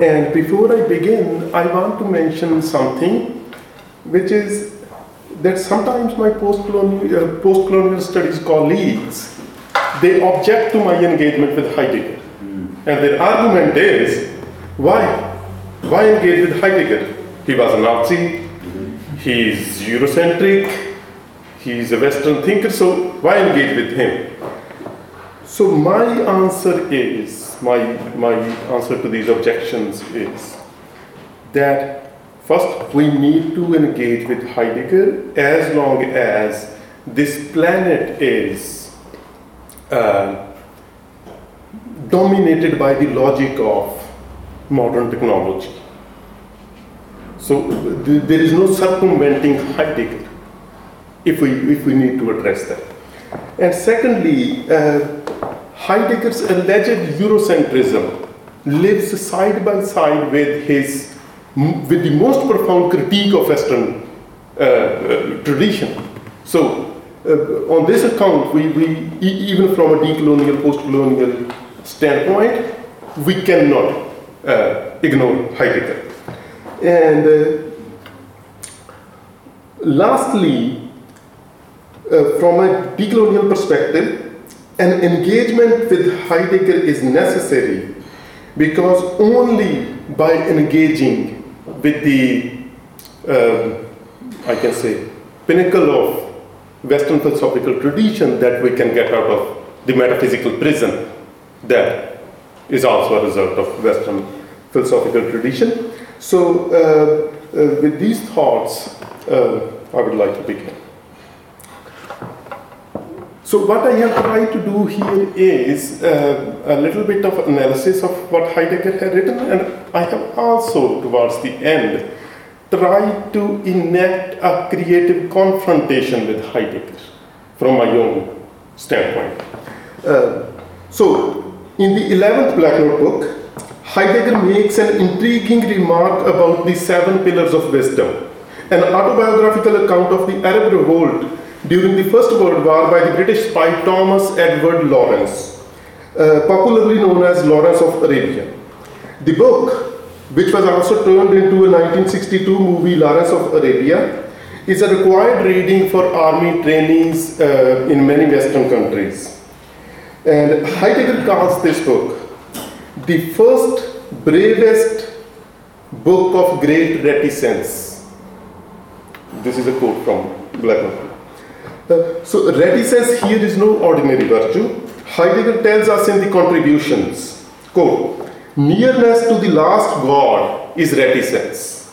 And before I begin, I want to mention something which is that sometimes my post-colonial, uh, post-colonial studies colleagues, they object to my engagement with Heidegger. And their argument is, why? Why engage with Heidegger? He was a Nazi, he's Eurocentric, he's a Western thinker, so why engage with him? So my answer is, my, my answer to these objections is that first we need to engage with Heidegger as long as this planet is uh, dominated by the logic of modern technology. So th- there is no circumventing Heidegger if we, if we need to address that. And secondly, uh, Heidegger's alleged Eurocentrism lives side by side with his with the most profound critique of Western uh, uh, tradition. So, uh, on this account, we, we e- even from a decolonial, post-colonial standpoint, we cannot uh, ignore Heidegger. And uh, lastly, uh, from a decolonial perspective, an engagement with Heidegger is necessary because only by engaging with the, um, I can say, pinnacle of Western philosophical tradition that we can get out of the metaphysical prison that is also a result of Western philosophical tradition. So, uh, uh, with these thoughts, uh, I would like to begin. So what I have tried to do here is uh, a little bit of analysis of what Heidegger had written, and I have also, towards the end, tried to enact a creative confrontation with Heidegger from my own standpoint. Uh, so, in the 11th Black Notebook, Heidegger makes an intriguing remark about the seven pillars of wisdom, an autobiographical account of the Arab revolt during the First World War by the British spy Thomas Edward Lawrence, uh, popularly known as Lawrence of Arabia. The book, which was also turned into a 1962 movie, Lawrence of Arabia, is a required reading for army trainees uh, in many Western countries. And Heidegger calls this book the first, bravest book of great reticence. This is a quote from Blackman. Uh, so reticence here is no ordinary virtue. Heidegger tells us in the contributions, quote, nearness to the last God is reticence,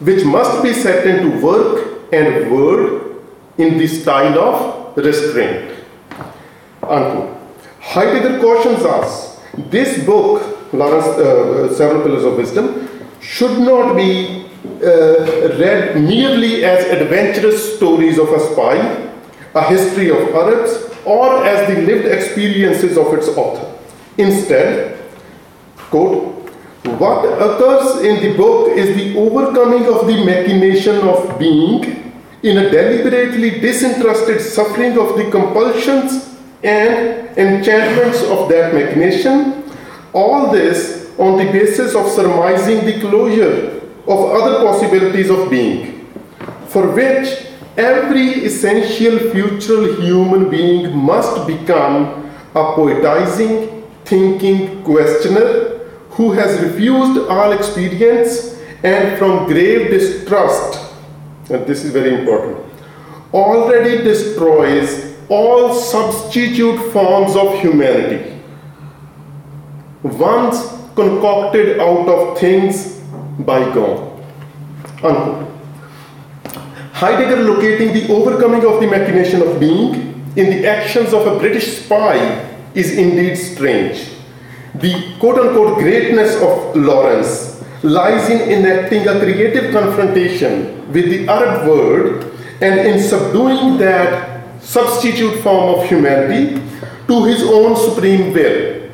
which must be set into work and word in the style of restraint. Unquote. Heidegger cautions us, this book, Lawrence, uh, Seven Pillars of Wisdom, should not be uh, Uh, read merely as adventurous stories of a spy, a history of Arabs, or as the lived experiences of its author. Instead, quote, what occurs in the book is the overcoming of the machination of being in a deliberately disinterested suffering of the compulsions and enchantments of that machination. All this on the basis of surmising the closure of other possibilities of being, for which every essential future human being must become a poetizing, thinking questioner who has refused all experience and from grave distrust, and this is very important, already destroys all substitute forms of humanity. Once concocted out of things bygone. Unquote. Heidegger locating the overcoming of the machination of being in the actions of a British spy is indeed strange. The quote unquote greatness of Lawrence lies in enacting a creative confrontation with the Arab world and in subduing that substitute form of humanity to his own supreme will.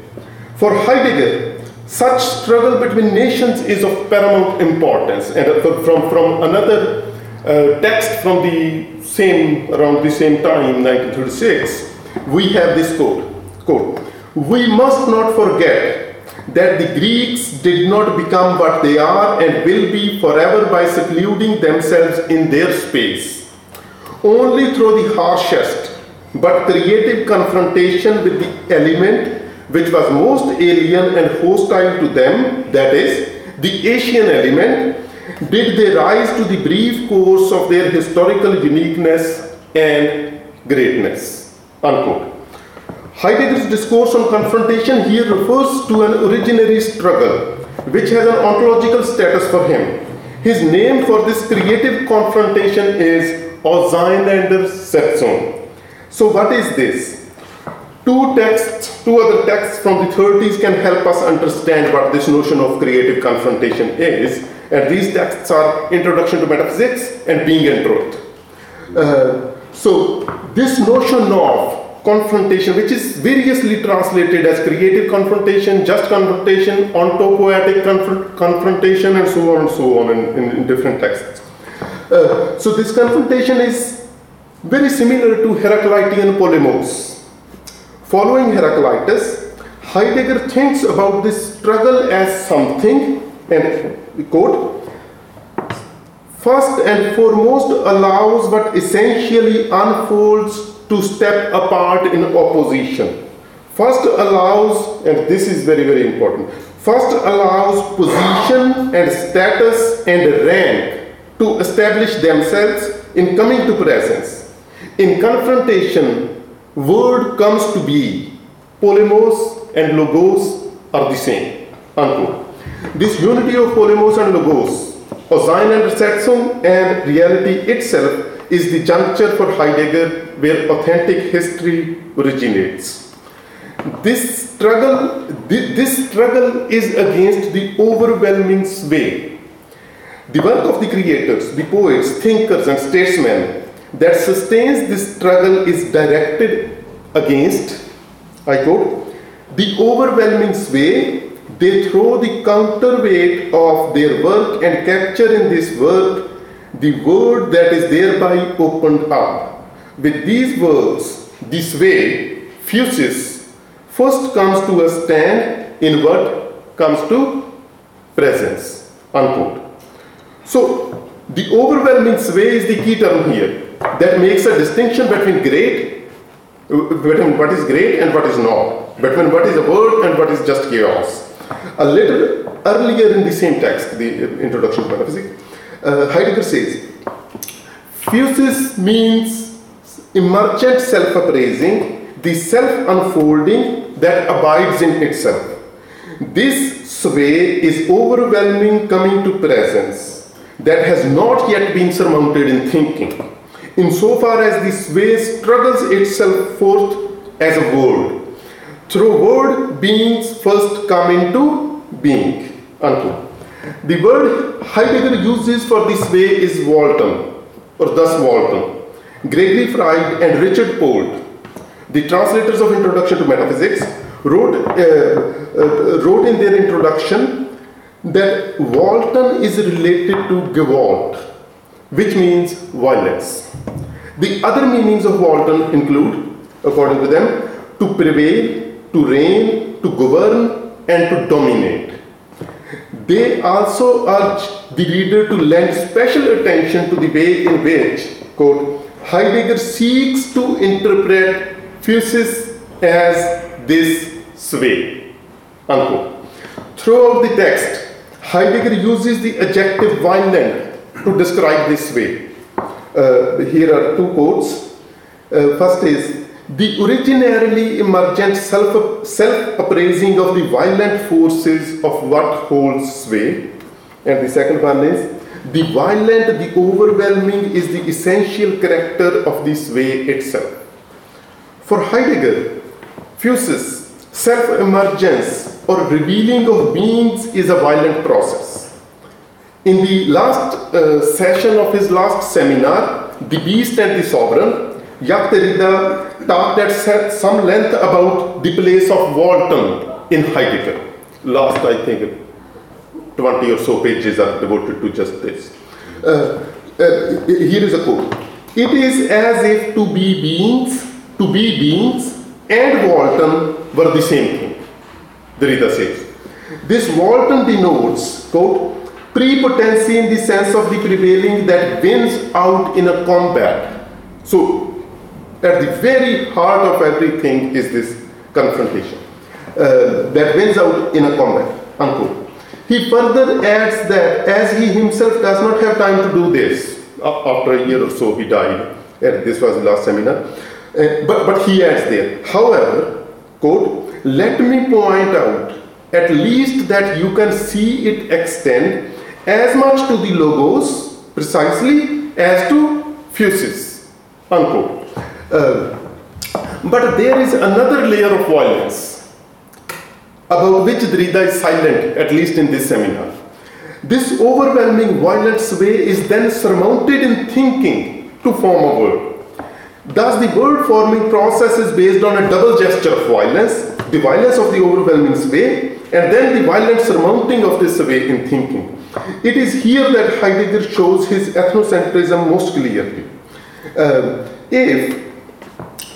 For Heidegger, such struggle between nations is of paramount importance. And from, from another uh, text from the same, around the same time, 1936, we have this quote, quote, we must not forget that the Greeks did not become what they are and will be forever by secluding themselves in their space. Only through the harshest but creative confrontation with the element which was most alien and hostile to them, that is, the Asian element, did they rise to the brief course of their historical uniqueness and greatness. Unquote. Heidegger's discourse on confrontation here refers to an originary struggle which has an ontological status for him. His name for this creative confrontation is Auseinandersetzung. So, what is this? Two texts, two other texts from the 30s can help us understand what this notion of creative confrontation is. And these texts are Introduction to Metaphysics and Being and Truth. Uh, so, this notion of confrontation, which is variously translated as creative confrontation, just confrontation, ontopoetic confr- confrontation, and so on and so on in, in, in different texts. Uh, so, this confrontation is very similar to Heraclitean polemos. Following Heraclitus, Heidegger thinks about this struggle as something, and quote, first and foremost allows but essentially unfolds to step apart in opposition. First allows, and this is very, very important, first allows position and status and rank to establish themselves in coming to presence. In confrontation, word comes to be. Polemos and logos are the same. Unquote. This unity of polemos and logos, Auseinandersetzung and Resetum and reality itself is the juncture for Heidegger where authentic history originates. This struggle, this struggle is against the overwhelming sway. The work of the creators, the poets, thinkers, and statesmen that sustains this struggle is directed against, I quote, the overwhelming sway they throw the counterweight of their work and capture in this work the word that is thereby opened up. With these words, this way, physis first comes to a stand in what comes to presence. Unquote. So, the overwhelming sway is the key term here that makes a distinction between great, between what is great and what is not, between what is a word and what is just chaos. A little earlier in the same text, the introduction to metaphysics, uh, Heidegger says, Physis means emergent self appraising, the self unfolding that abides in itself. This sway is overwhelming coming to presence that has not yet been surmounted in thinking, insofar as this way struggles itself forth as a word. Through word, beings first come into being. Unquote. The word Heidegger uses for this way is Walten, or thus Walten. Gregory Fried and Richard Polt, the translators of Introduction to Metaphysics, wrote, uh, uh, wrote in their introduction that Walten is related to Gewalt, which means violence. The other meanings of Walten include, according to them, to prevail, to reign, to govern, and to dominate. They also urge the reader to lend special attention to the way in which, quote, Heidegger seeks to interpret physis as this sway, unquote. Throughout the text, Heidegger uses the adjective violent to describe this way. Uh, here are two quotes. Uh, first is the originarily emergent self, self-appraising of the violent forces of what holds sway. And the second one is, the violent, the overwhelming is the essential character of the sway itself. For Heidegger, physis, self-emergence or revealing of beings is a violent process. In the last uh, session of his last seminar, The Beast and the Sovereign, Derrida talked at some length about the place of Walten in Heidegger. Last, I think, 20 or so pages are devoted to just this. Uh, uh, here is a quote. It is as if to be beings, to be beings, and Walten were the same thing, Derrida says. This Walten denotes, quote, prepotency in the sense of the prevailing that wins out in a combat. So, at the very heart of everything is this confrontation uh, that wins out in a combat, unquote. He further adds that as he himself does not have time to do this, after a year or so he died, and this was the last seminar, uh, but, but he adds there, however, quote, let me point out at least that you can see it extend as much to the logos precisely as to physis, unquote. Uh, but there is another layer of violence about which Derrida is silent, at least in this seminar. This overwhelming violent sway is then surmounted in thinking to form a word. Thus, the word forming process is based on a double gesture of violence the violence of the overwhelming sway, and then the violent surmounting of this sway in thinking. It is here that Heidegger shows his ethnocentrism most clearly. Uh, if,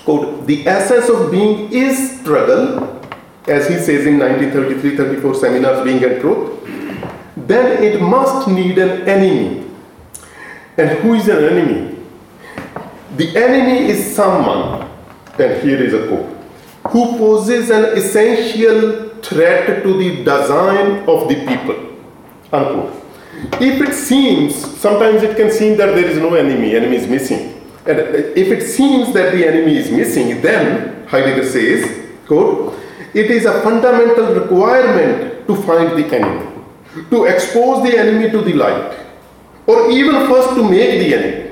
quote, the essence of being is struggle, as he says in 1933 34 seminars, Being and Truth, then it must need an enemy. And who is an enemy? The enemy is someone, and here is a quote who poses an essential threat to the Dasein of the people. Unquote. If it seems, sometimes it can seem that there is no enemy, enemy is missing. And uh, if it seems that the enemy is missing, then, Heidegger says, quote, it is a fundamental requirement to find the enemy, to expose the enemy to the light, or even first to make the enemy,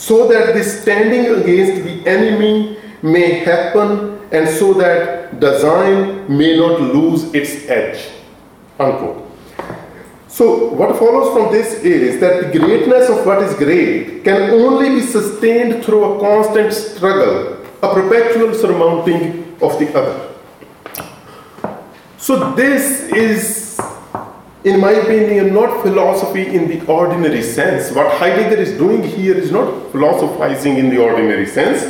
so that the standing against the enemy may happen and so that Dasein may not lose its edge. Unquote. So, what follows from this is that the greatness of what is great can only be sustained through a constant struggle, a perpetual surmounting of the other. So, this is, in my opinion, not philosophy in the ordinary sense. What Heidegger is doing here is not philosophizing in the ordinary sense,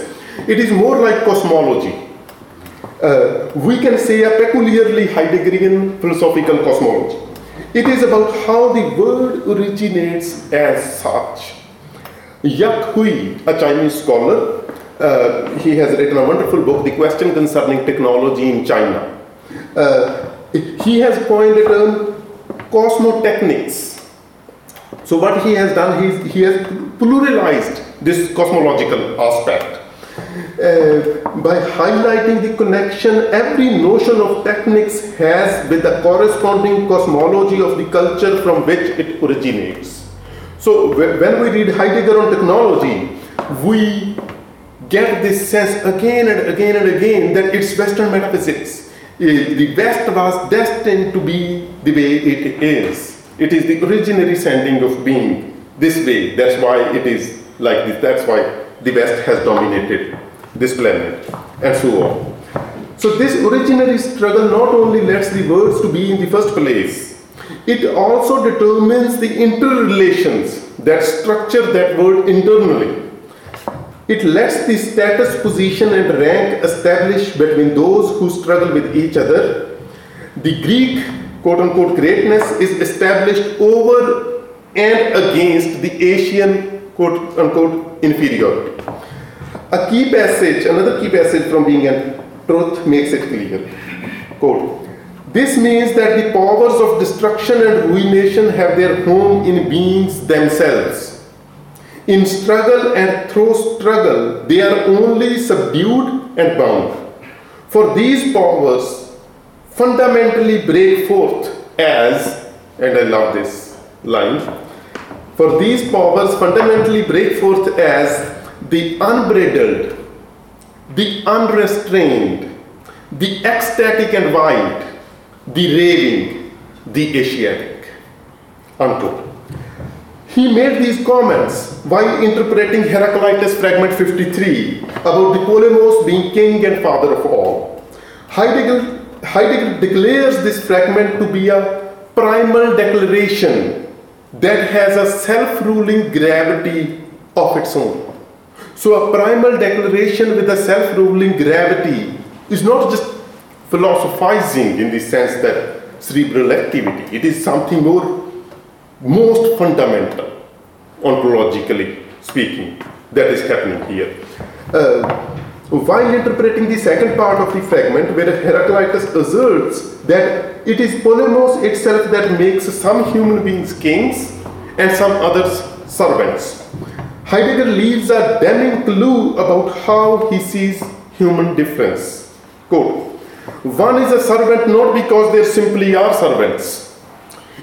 it is more like cosmology uh, we can say a peculiarly Heideggerian philosophical cosmology. It is about how the world originates as such. Yuk Hui, a Chinese scholar, uh, he has written a wonderful book, The Question Concerning Technology in China. Uh, he has coined the term cosmotechnics. So, what he has done, he, he has pluralized this cosmological aspect uh, by highlighting the connection every notion of techniques has with the corresponding cosmology of the culture from which it originates. So when we read Heidegger on technology, we get this sense again and again and again that it's Western metaphysics. Uh, the West was destined to be the way it is. It is the originary sending of being this way. That's why it is like this. That's why the West has dominated this planet, and so on. So, this originary struggle not only lets the words to be in the first place, it also determines the interrelations that structure that word internally. It lets the status, position, and rank established between those who struggle with each other. The Greek quote unquote greatness is established over and against the Asian quote unquote inferiority. A key passage, another key passage from Being and Truth makes it clear. Quote, this means that the powers of destruction and ruination have their home in beings themselves. In struggle and through struggle, they are only subdued and bound. For these powers fundamentally break forth as, and I love this line, for these powers fundamentally break forth as the unbridled, the unrestrained, the ecstatic and wild, the raving, the Asiatic. Unquote. He made these comments while interpreting Heraclitus fragment 53 about the Polemos being king and father of all. Heidegger, Heidegger declares this fragment to be a primal declaration that has a self ruling gravity of its own. So, a primal declaration with a self ruling gravity is not just philosophizing in the sense that cerebral activity. It is something more, most fundamental, ontologically speaking, that is happening here. Uh, while interpreting the second part of the fragment, where Heraclitus asserts that it is Polemos itself that makes some human beings kings and some others servants. Heidegger leaves a damning clue about how he sees human difference. Quote, one is a servant not because they simply are servants,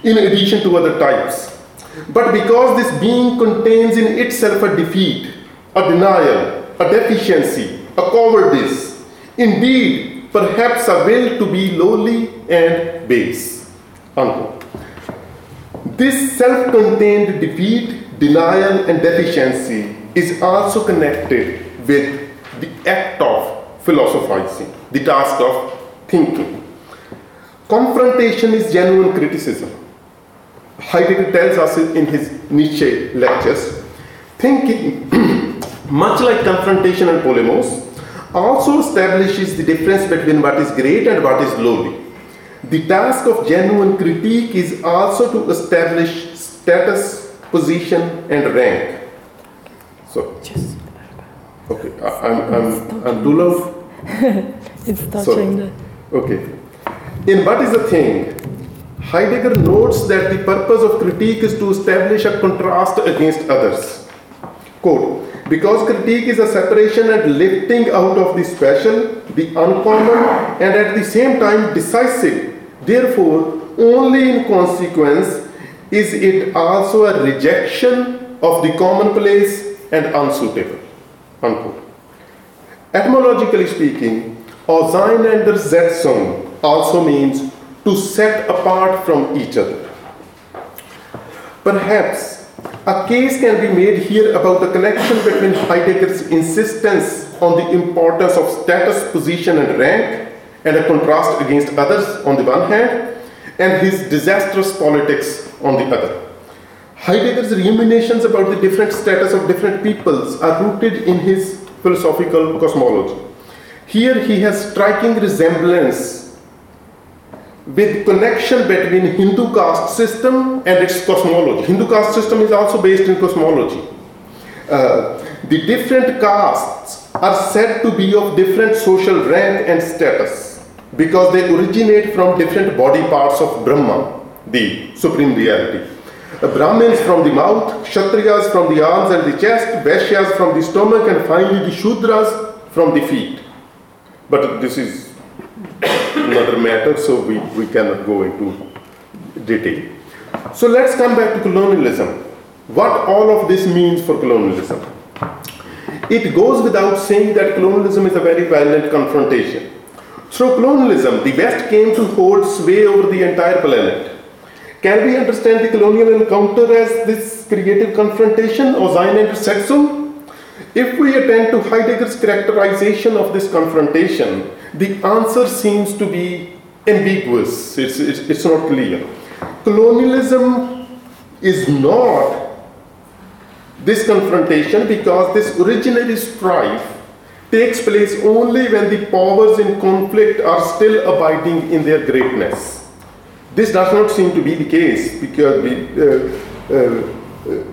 in addition to other types, but because this being contains in itself a defeat, a denial, a deficiency, a cowardice, indeed, perhaps a will to be lowly and base. Unquote. This self contained defeat, denial, and deficiency is also connected with the act of philosophizing, the task of thinking. Confrontation is genuine criticism. Heidegger tells us in his Nietzsche lectures thinking, much like confrontation and polemos, also establishes the difference between what is great and what is lowly. The task of genuine critique is also to establish status, position, and rank. So, okay, I, am I'm, I'm too low. it's touching the. Okay. In What is the Thing, Heidegger notes that the purpose of critique is to establish a contrast against others. Quote, because critique is a separation and lifting out of the special, the uncommon, and at the same time decisive. Therefore, only in consequence is it also a rejection of the commonplace and unsuitable. Unquote. Etymologically speaking, Auseinandersetzung also means to set apart from each other. Perhaps a case can be made here about the connection between Heidegger's insistence on the importance of status, position, and rank, and a contrast against others on the one hand, and his disastrous politics on the other. Heidegger's ruminations about the different status of different peoples are rooted in his philosophical cosmology. Here he has striking resemblance with connection between Hindu caste system and its cosmology. Hindu caste system is also based in cosmology. Uh, the different castes are said to be of different social rank and status because they originate from different body parts of Brahma, the supreme reality. Uh, Brahmins from the mouth, Kshatriyas from the arms and the chest, Vaishyas from the stomach, and finally the Shudras from the feet. But this is another matter, so we, we cannot go into detail. So let's come back to colonialism. What all of this means for colonialism. It goes without saying that colonialism is a very violent confrontation. Through colonialism, the West came to hold sway over the entire planet. Can we understand the colonial encounter as this creative confrontation, Auseinandersetzung? If we attend to Heidegger's characterization of this confrontation, the answer seems to be ambiguous, it's, it's, it's not clear. Colonialism is not this confrontation because this originary strife takes place only when the powers in conflict are still abiding in their greatness. This does not seem to be the case because, uh, uh, uh,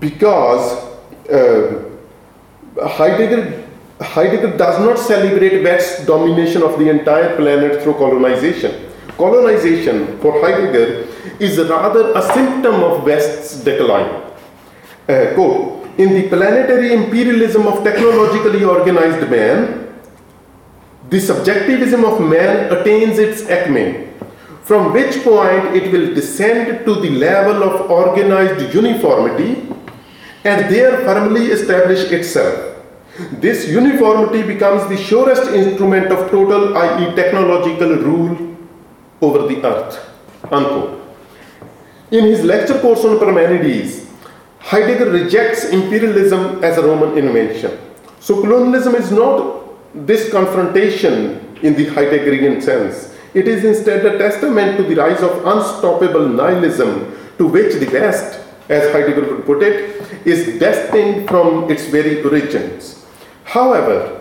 because uh, Heidegger, Heidegger does not celebrate West's domination of the entire planet through colonization. Colonization, for Heidegger, is rather a symptom of West's decline. Uh, quote, in the planetary imperialism of technologically organized man, the subjectivism of man attains its acme, from which point it will descend to the level of organized uniformity and there firmly establish itself. This uniformity becomes the surest instrument of total, i.e., technological rule over the earth. Unquote. In his lecture course on Parmenides, Heidegger rejects imperialism as a Roman invention. So, colonialism is not this confrontation in the Heideggerian sense. It is instead a testament to the rise of unstoppable nihilism to which the West, as Heidegger would put it, is destined from its very origins. However,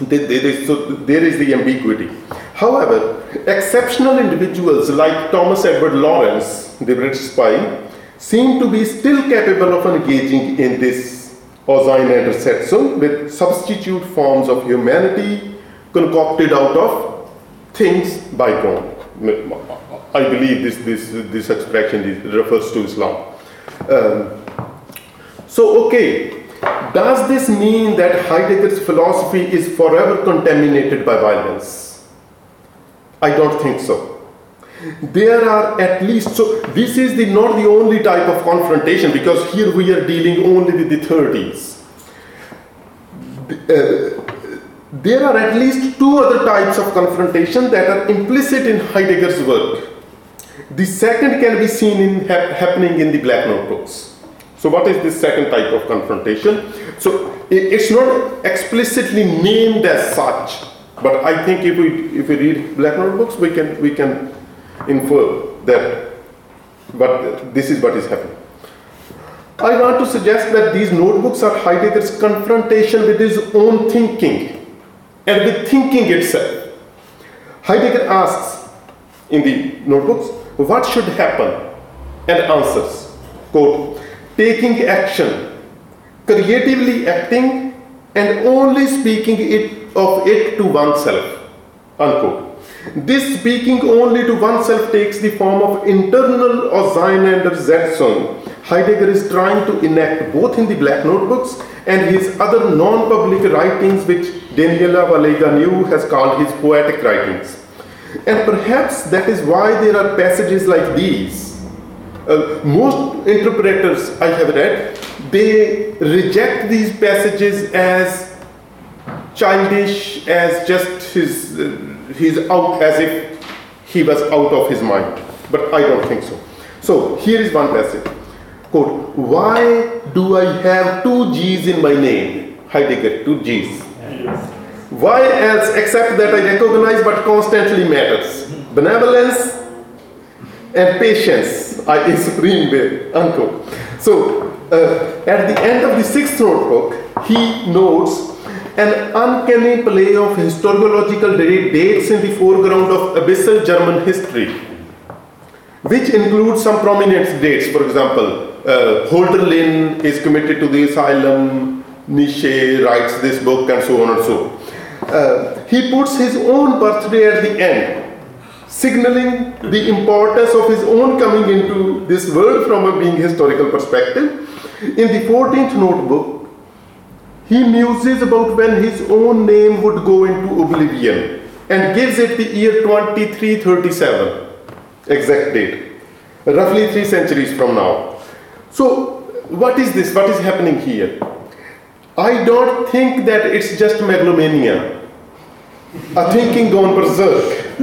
there is, the ambiguity. However, exceptional individuals like Thomas Edward Lawrence, the British spy, seem to be still capable of engaging in this Auseinandersetzung with substitute forms of humanity concocted out of things by God. I believe this, this, this expression refers to Islam. Um, so, okay, does this mean that Heidegger's philosophy is forever contaminated by violence? I don't think so. There are at least, so this is the, not the only type of confrontation because here we are dealing only with the 30s. Uh, there are at least two other types of confrontation that are implicit in Heidegger's work. The second can be seen in happening in the Black Notebooks. So, what is this second type of confrontation? So, it's not explicitly named as such, but I think if we if we read Black Notebooks, we can we can infer that. But this is what is happening. I want to suggest that these notebooks are Heidegger's confrontation with his own thinking and with thinking itself. Heidegger asks in the notebooks, what should happen? And answers, quote, taking action, creatively acting, and only speaking it of it to oneself, unquote. This speaking only to oneself takes the form of internal Auseinandersetzung. Heidegger is trying to enact both in the Black Notebooks and his other non-public writings which Daniela Vallega-Neu has called his poetic writings. And perhaps that is why there are passages like these. Uh, most interpreters I have read, they reject these passages as childish, as just his, uh, out as if he was out of his mind. But I don't think so. So here is one passage. Quote, why do I have two G's in my name? Heidegger, two G's. Why else except that I recognize what constantly matters? Benevolence and patience I is supreme will. Unquote. So uh, at the end of the sixth notebook, he notes an uncanny play of historiological dates in the foreground of abyssal German history, which includes some prominent dates. For example, uh, Hölderlin is committed to the asylum, Nietzsche writes this book, and so on and so uh, he puts his own birthday at the end, signaling the importance of his own coming into this world from a being historical perspective. In the 14th notebook, he muses about when his own name would go into oblivion and gives it the year 2337, exact date, roughly three centuries from now. So, what is this? What is happening here? I don't think that it's just megalomania, a thinking gone berserk.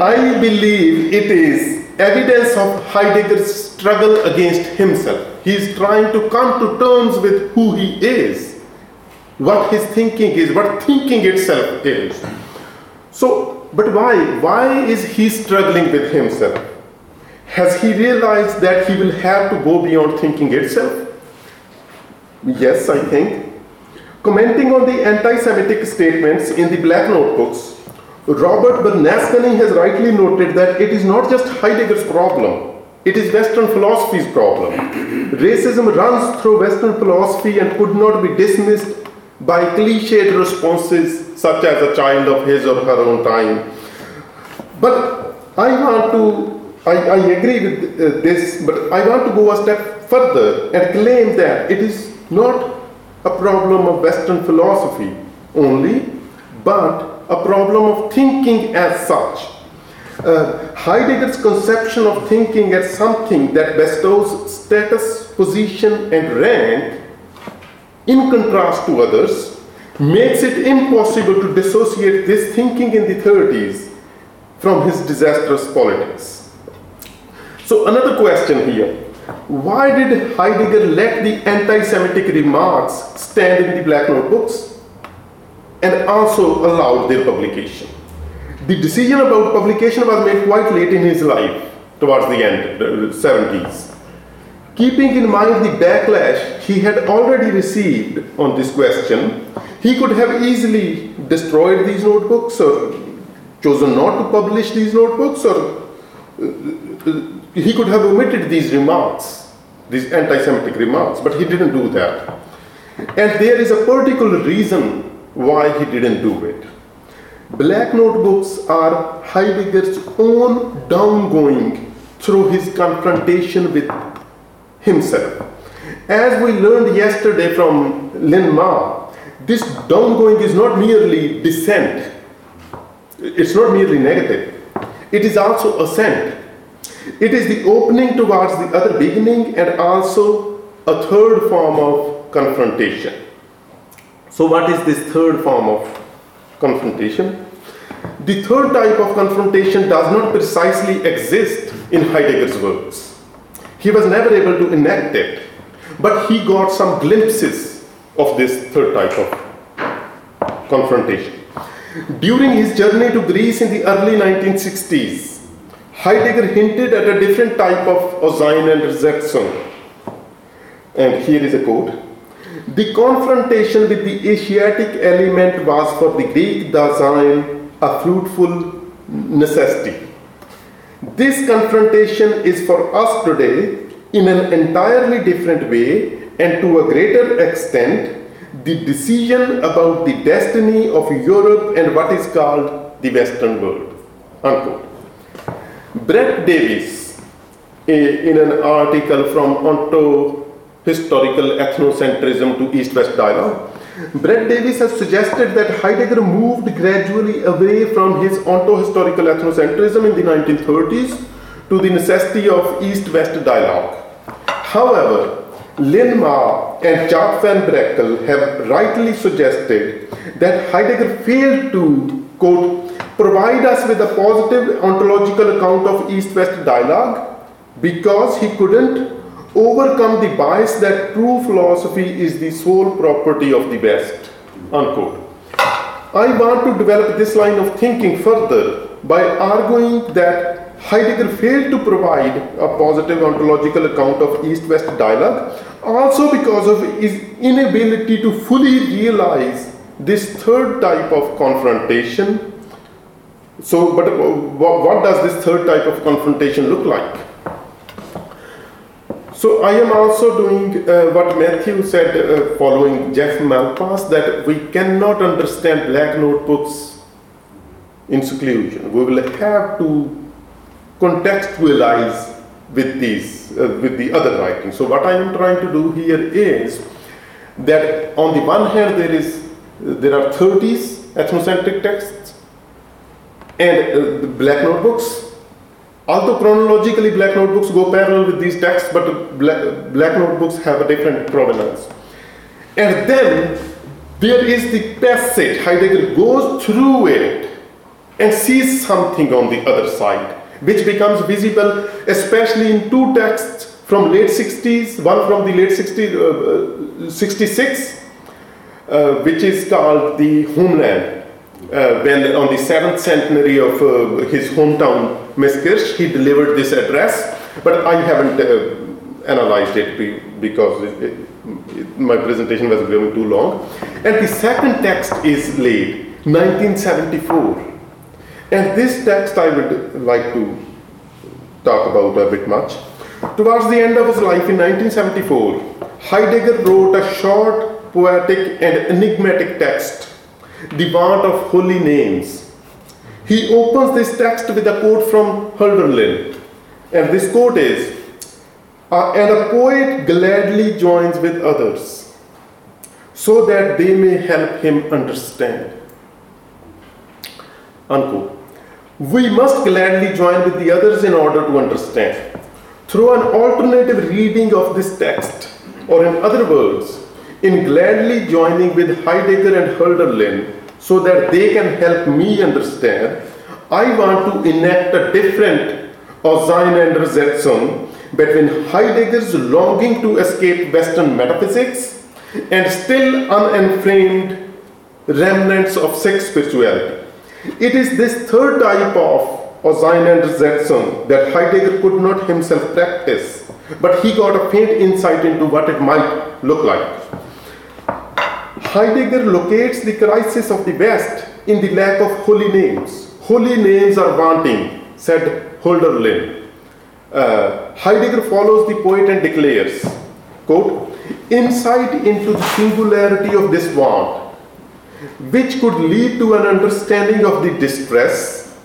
I believe it is evidence of Heidegger's struggle against himself. He is trying to come to terms with who he is, what his thinking is, what thinking itself is. So, but why? Why is he struggling with himself? Has he realized that he will have to go beyond thinking itself? Yes, I think. Commenting on the anti-Semitic statements in the Black Notebooks, Robert Bernasconi has rightly noted that it is not just Heidegger's problem, it is Western philosophy's problem. Racism runs through Western philosophy and could not be dismissed by cliched responses such as a child of his or her own time. But I want to, I, I agree with uh, this, but I want to go a step further and claim that it is not a problem of Western philosophy only, but a problem of thinking as such. Uh, Heidegger's conception of thinking as something that bestows status, position, and rank in contrast to others makes it impossible to dissociate this thinking in the 30s from his disastrous politics. So, another question here why did Heidegger let the anti Semitic remarks stand in the Black Notebooks and also allowed their publication? The decision about publication was made quite late in his life, towards the end, the 70s. Keeping in mind the backlash he had already received on this question, he could have easily destroyed these notebooks or chosen not to publish these notebooks, or uh, uh, he could have omitted these remarks, these anti Semitic remarks, but he didn't do that. And there is a particular reason why he didn't do it. Black notebooks are Heidegger's own downgoing through his confrontation with himself. As we learned yesterday from Lin Ma, this downgoing is not merely descent, it's not merely negative, it is also ascent. It is the opening towards the other beginning and also a third form of confrontation. So, what is this third form of confrontation? The third type of confrontation does not precisely exist in Heidegger's works. He was never able to enact it, but he got some glimpses of this third type of confrontation. During his journey to Greece in the early 1960s, Heidegger hinted at a different type of Auseinandersetzung. And Zetsung. And here is a quote The confrontation with the Asiatic element was for the Greek Dasein a fruitful necessity. This confrontation is for us today in an entirely different way and to a greater extent the decision about the destiny of Europe and what is called the Western world. Unquote. Brett Davis, in an article from Onto Historical Ethnocentrism to East West Dialogue, Brett Davis has suggested that Heidegger moved gradually away from his ontohistorical ethnocentrism in the 1930s to the necessity of East West dialogue. However, Lin Ma and Jaap van Brakel have rightly suggested that Heidegger failed to, quote, provide us with a positive ontological account of East West dialogue because he couldn't overcome the bias that true philosophy is the sole property of the West. Unquote. I want to develop this line of thinking further by arguing that Heidegger failed to provide a positive ontological account of East West dialogue, also because of his inability to fully realize this third type of confrontation. So, but what does this third type of confrontation look like? So, I am also doing uh, what Matthew said uh, following Jeff Malpas that we cannot understand black notebooks in seclusion. We will have to contextualize with these, uh, with the other writings. So what I am trying to do here is that on the one hand there is, there are 30s ethnocentric texts and uh, black notebooks. Although chronologically black notebooks go parallel with these texts, but black, black notebooks have a different provenance. And then there is the passage, Heidegger goes through it and sees something on the other side which becomes visible especially in two texts from late 60s, one from the late 60s, uh, 66, uh, which is called the Homeland. Uh, when on the seventh centenary of uh, his hometown, Messkirch, he delivered this address, but I haven't uh, analyzed it because it, it, my presentation was going too long. And the second text is late, 1974. And this text I would like to talk about a bit much. Towards the end of his life in 1974, Heidegger wrote a short, poetic, and enigmatic text, The Want of Holy Names. He opens this text with a quote from Hölderlin, and this quote is And a poet gladly joins with others so that they may help him understand. Unquote. We must gladly join with the others in order to understand. Through an alternative reading of this text, or in other words, in gladly joining with Heidegger and Hölderlin so that they can help me understand, I want to enact a different Auseinandersetzung between Heidegger's longing to escape Western metaphysics and still unenframed remnants of Sikh spirituality. It is this third type of Auseinandersetzung that Heidegger could not himself practice, but he got a faint insight into what it might look like. Heidegger locates the crisis of the West in the lack of holy names. Holy names are wanting, said Hölderlin. Uh, Heidegger follows the poet and declares, quote, insight into the singularity of this want, which could lead to an understanding of the distress,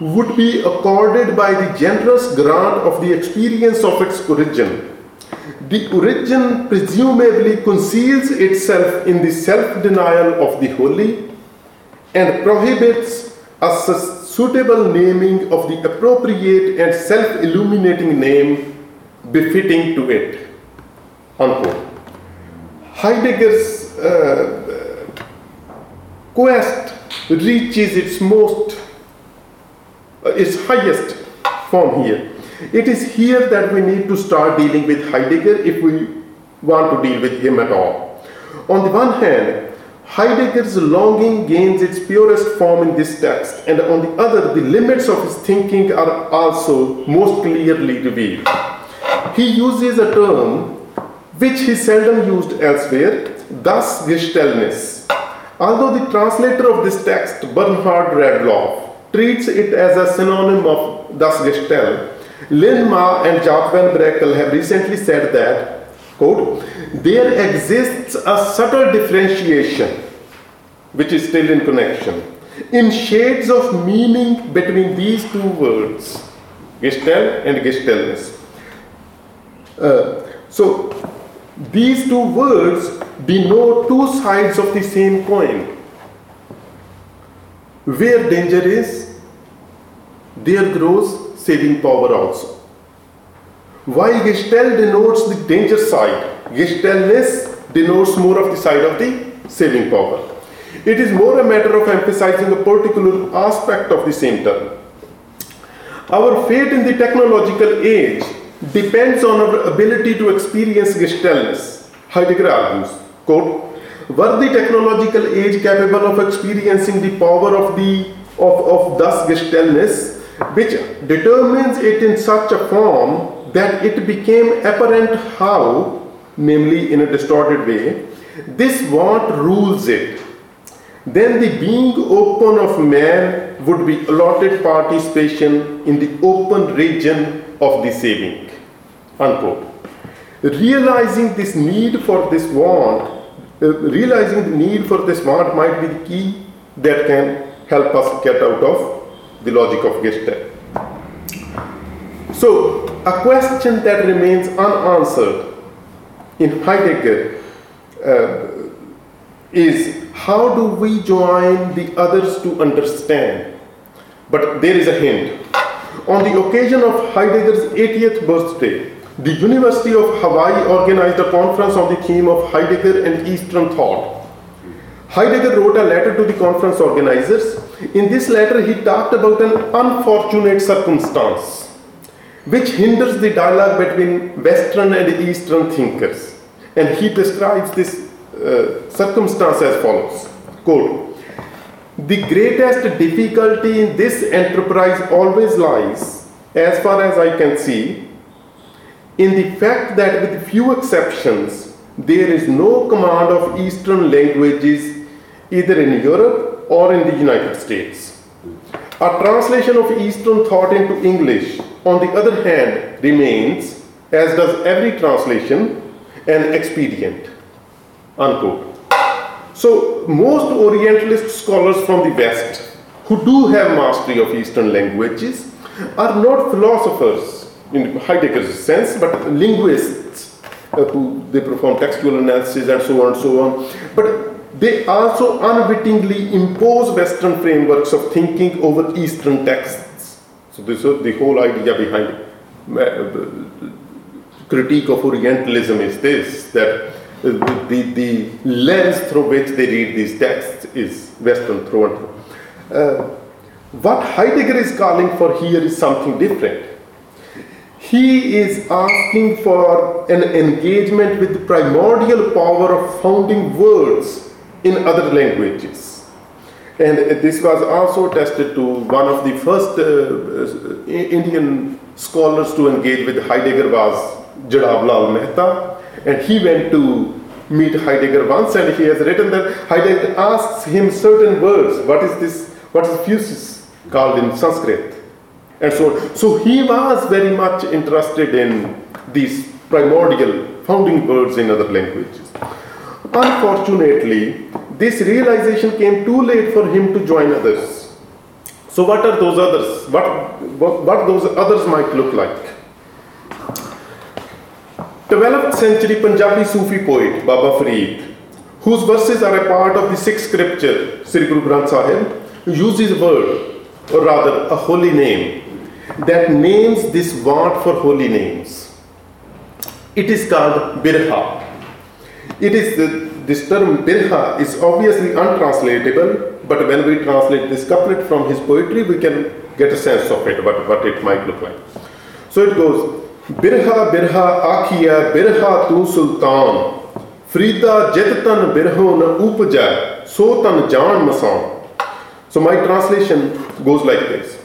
would be accorded by the generous grant of the experience of its origin. The origin presumably conceals itself in the self denial of the holy and prohibits a suitable naming of the appropriate and self illuminating name befitting to it. Unquote. Heidegger's uh, quest reaches its most, uh, its highest form here. It is here that we need to start dealing with Heidegger if we want to deal with him at all. On the one hand, Heidegger's longing gains its purest form in this text, and on the other, the limits of his thinking are also most clearly revealed. He uses a term which he seldom used elsewhere, thus Gestellnis. Although the translator of this text, Bernhard Radloff, treats it as a synonym of das Gestell, Lin Ma and Jaap van Brakel have recently said that, quote, there exists a subtle differentiation, which is still in connection, in shades of meaning between these two words, Gestell and Gestellnis. Uh, so, these two words denote two sides of the same coin. Where danger is, there grows saving power also. While Gestell denotes the danger side, Gestellnis denotes more of the side of the saving power. It is more a matter of emphasizing a particular aspect of the same term. Our fate in the technological age depends on our ability to experience Gestellnis. Heidegger argues, quote, were the technological age capable of experiencing the power of the of, of thus Gestellnis, which determines it in such a form that it became apparent how, namely in a distorted way, this want rules it. Then the being open of man would be allotted participation in the open region of the saving. Unquote. Realizing this need for this want, uh, realizing the need for this want might be the key that can help us get out of the logic of Gestell. So, a question that remains unanswered in Heidegger uh, is how do we join the others to understand? But there is a hint. On the occasion of Heidegger's 80th birthday, the University of Hawaii organized a conference on the theme of Heidegger and Eastern thought. Heidegger wrote a letter to the conference organizers. In this letter, he talked about an unfortunate circumstance which hinders the dialogue between Western and Eastern thinkers. And he describes this uh, circumstance as follows Quote, The greatest difficulty in this enterprise always lies, as far as I can see, in the fact that, with few exceptions, there is no command of Eastern languages either in Europe or in the United States. A translation of Eastern thought into English, on the other hand, remains, as does every translation, an expedient. Unquote. So, most Orientalist scholars from the West who do have mastery of Eastern languages are not philosophers in Heidegger's sense, but linguists uh, who they perform textual analysis and so on and so on. But they also unwittingly impose Western frameworks of thinking over Eastern texts. So this is the whole idea behind uh, critique of Orientalism is this that the, the, lens through which they read these texts is Western through and through. Uh, what Heidegger is calling for here is something different. He is asking for an engagement with the primordial power of founding words in other languages. And this was also attested to one of the first uh, uh Indian scholars to engage with Heidegger was Jadav Mehta. And he went to meet Heidegger once and he has written that Heidegger asks him certain words. What is this? What is physis? called in Sanskrit. And so, so he was very much interested in these primordial founding words in other languages. Unfortunately, this realization came too late for him to join others. So, what are those others? What, what, what those others might look like? 12th century Punjabi Sufi poet Baba Farid, whose verses are a part of the Sikh scripture, Sri Guru Granth Sahib, uses a word, or rather a holy name, that names this word for holy names. It is called Birha. It is the, this term Birha is obviously untranslatable, but when we translate this couplet from his poetry, we can get a sense of it, what, what it might look like. So it goes, Birha Birha Akhiya Birha Tu Sultan Frida Jetan Birho Na Upja Sotan Jan Masan so my translation goes like this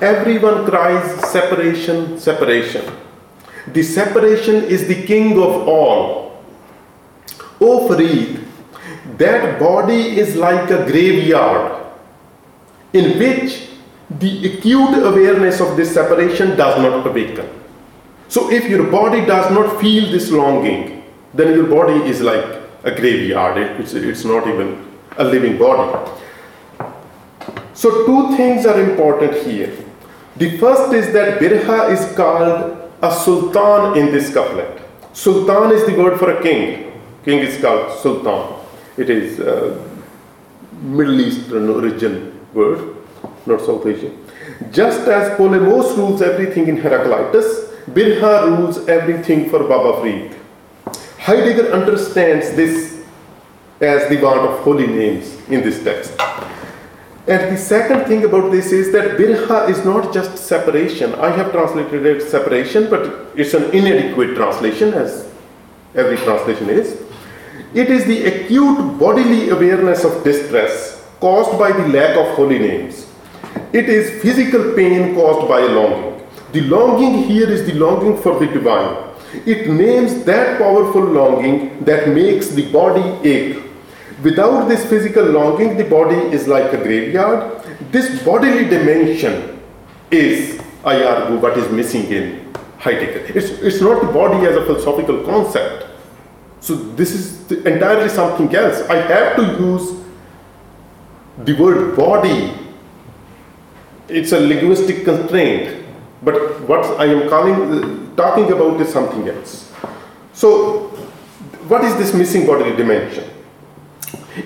Everyone cries separation, separation. The separation is the king of all. O Farid, that body is like a graveyard in which the acute awareness of this separation does not awaken. So if your body does not feel this longing, then your body is like a graveyard. It's, it's not even a living body. So, two things are important here. The first is that Birha is called a sultan in this couplet. Sultan is the word for a king. King is called sultan. It is a Middle Eastern origin word, not South Asian. Just as Polemos rules everything in Heraclitus, Birha rules everything for Baba Farid. Heidegger understands this as the word of holy names in this text. And the second thing about this is that birha is not just separation. I have translated it separation, but it's an inadequate translation, as every translation is. It is the acute bodily awareness of distress caused by the lack of holy names. It is physical pain caused by a longing. The longing here is the longing for the divine. It names that powerful longing that makes the body ache Without this physical longing, the body is like a graveyard. This bodily dimension is, I argue, what is missing in Heidegger. It's, it's not the body as a philosophical concept. So this is entirely something else. I have to use the word body. It's a linguistic constraint, but what I am calling, uh, talking about is something else. So, what is this missing bodily dimension?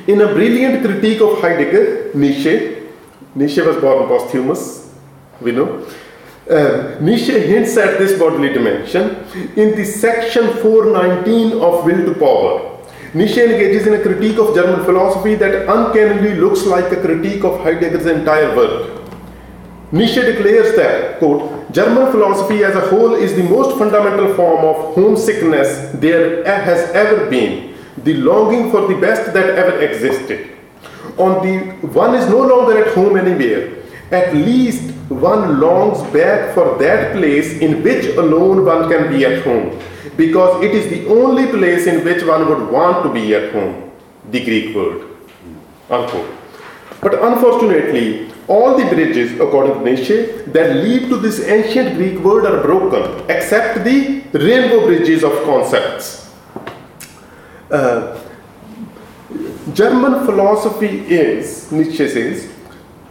In a brilliant critique of Heidegger, Nietzsche, Nietzsche was born posthumous, we know. Uh, Nietzsche hints at this bodily dimension in the section 419 of Will to Power. Nietzsche engages in a critique of German philosophy that uncannily looks like a critique of Heidegger's entire work. Nietzsche declares that, quote, German philosophy as a whole is the most fundamental form of homesickness there has ever been the longing for the best that ever existed. On the one is no longer at home anywhere. At least one longs back for that place in which alone one can be at home, because it is the only place in which one would want to be at home. The Greek word. Unquote. But unfortunately, all the bridges, according to Nietzsche, that lead to this ancient Greek word are broken, except the rainbow bridges of concepts. Uh, German philosophy is, Nietzsche says,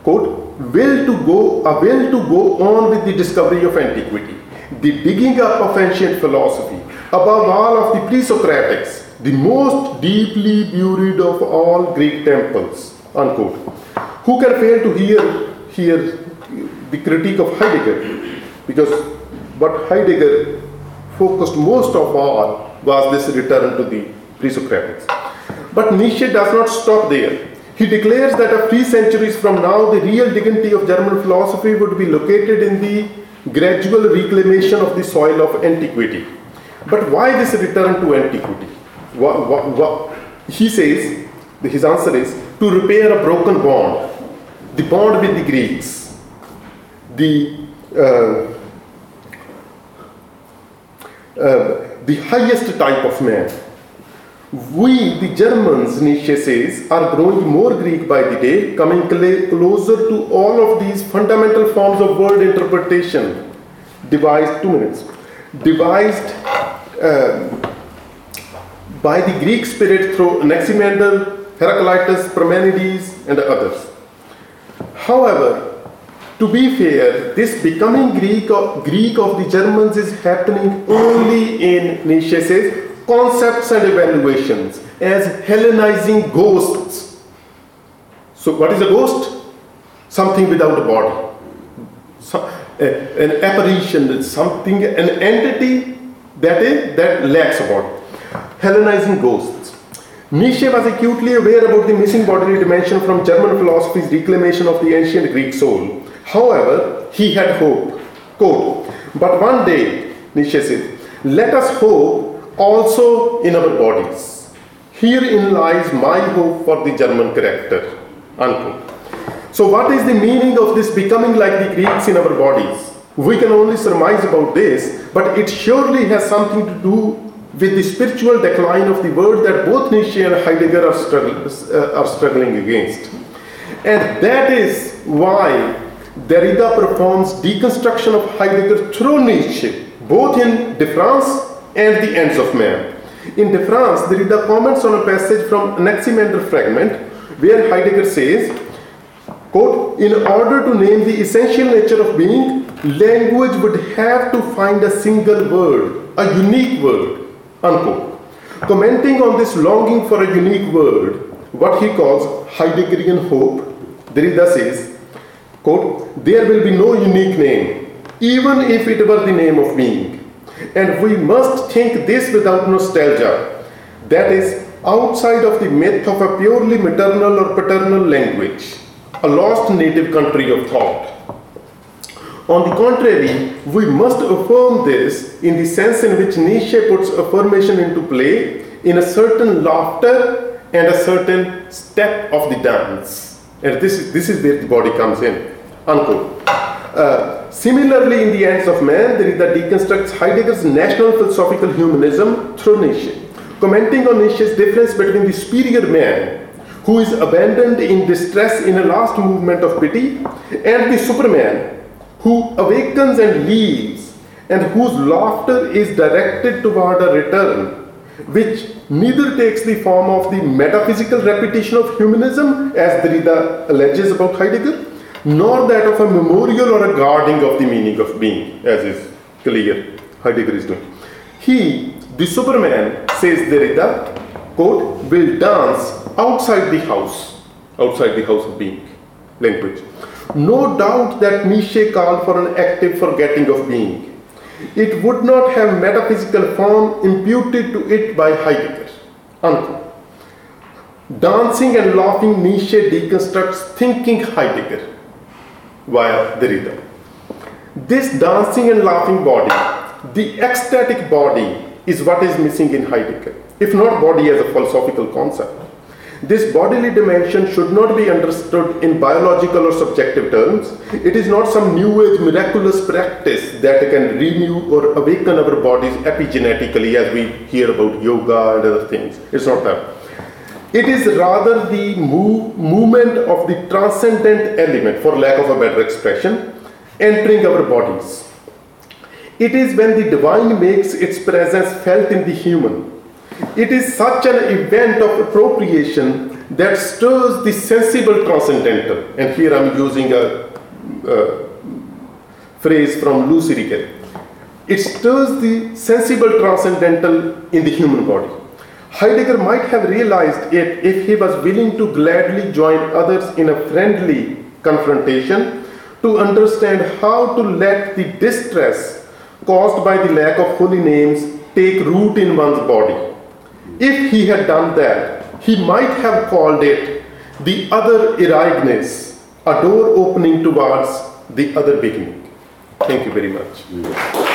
quote, will to go, a will to go on with the discovery of antiquity, the digging up of ancient philosophy, above all of the pre-Socratics, the most deeply buried of all Greek temples, unquote. Who can fail to hear, hear the critique of Heidegger? Because what Heidegger focused most of all was this return to the pre-Socratics. But Nietzsche does not stop there. He declares that a few centuries from now, the real dignity of German philosophy would be located in the gradual reclamation of the soil of antiquity. But why this return to antiquity? What, what, what? He says, his answer is to repair a broken bond, the bond with the Greeks, the uh, uh, the highest type of man We, the Germans, Nietzsche says, are growing more Greek by the day, coming cl- closer to all of these fundamental forms of world interpretation devised, two minutes, devised uh, by the Greek spirit through Anaximander, Heraclitus, Parmenides, and others. However, to be fair, this becoming Greek of, Greek of the Germans is happening only in Nietzsche says concepts and evaluations as Hellenizing ghosts. So, what is a ghost? Something without a body. An apparition, something, an entity that is that lacks a body. Hellenizing ghosts. Nietzsche was acutely aware about the missing bodily dimension from German philosophy's reclamation of the ancient Greek soul. However, he had hope. Quote, but one day, Nietzsche said, let us hope also in our bodies. Herein lies my hope for the German character. Unquote. So, what is the meaning of this becoming like the Greeks in our bodies? We can only surmise about this, but it surely has something to do with the spiritual decline of the world that both Nietzsche and Heidegger are, uh, are struggling against. And that is why Derrida performs deconstruction of Heidegger through Nietzsche, both in Différance and the ends of man. In Différance, there is a comments on a passage from Anaximander fragment where Heidegger says, quote, in order to name the essential nature of being, language would have to find a single word, a unique word, unquote. Commenting on this longing for a unique word, what he calls Heideggerian hope, Derrida says, quote, there will be no unique name, even if it were the name of being. And we must think this without nostalgia, that is, outside of the myth of a purely maternal or paternal language, a lost native country of thought. On the contrary, we must affirm this in the sense in which Nietzsche puts affirmation into play in a certain laughter and a certain step of the dance. And this is, this is where the body comes in. Unquote. Uh, similarly, in the ends of man, that deconstructs Heidegger's national philosophical humanism through Nietzsche, commenting on Nietzsche's difference between the superior man, who is abandoned in distress in a last movement of pity, and the superman, who awakens and leaves, and whose laughter is directed toward a return, which neither takes the form of the metaphysical repetition of humanism, as Derrida alleges about Heidegger, nor that of a memorial or a guarding of the meaning of being, as is clear Heidegger is doing. He, the Superman, says Derrida, quote, will dance outside the house, outside the house of being, language. No doubt that Nietzsche called for an active forgetting of being. It would not have metaphysical form imputed to it by Heidegger. Unquote. Dancing and laughing Nietzsche deconstructs thinking Heidegger via the rhythm. This dancing and laughing body, the ecstatic body, is what is missing in Heidegger, if not body as a philosophical concept. This bodily dimension should not be understood in biological or subjective terms. It is not some new age miraculous practice that can renew or awaken our bodies epigenetically as we hear about yoga and other things. It's not that. It is rather the move, movement of the transcendent element, for lack of a better expression, entering our bodies. It is when the divine makes its presence felt in the human. It is such an event of appropriation that stirs the sensible transcendental. And here I'm using a, a phrase from Luce Irigaray. It stirs the sensible transcendental in the human body. Heidegger might have realized it if he was willing to gladly join others in a friendly confrontation to understand how to let the distress caused by the lack of holy names take root in one's body. If he had done that, he might have called it the other Ereignis, a door opening towards the other beginning. Thank you very much. Mm.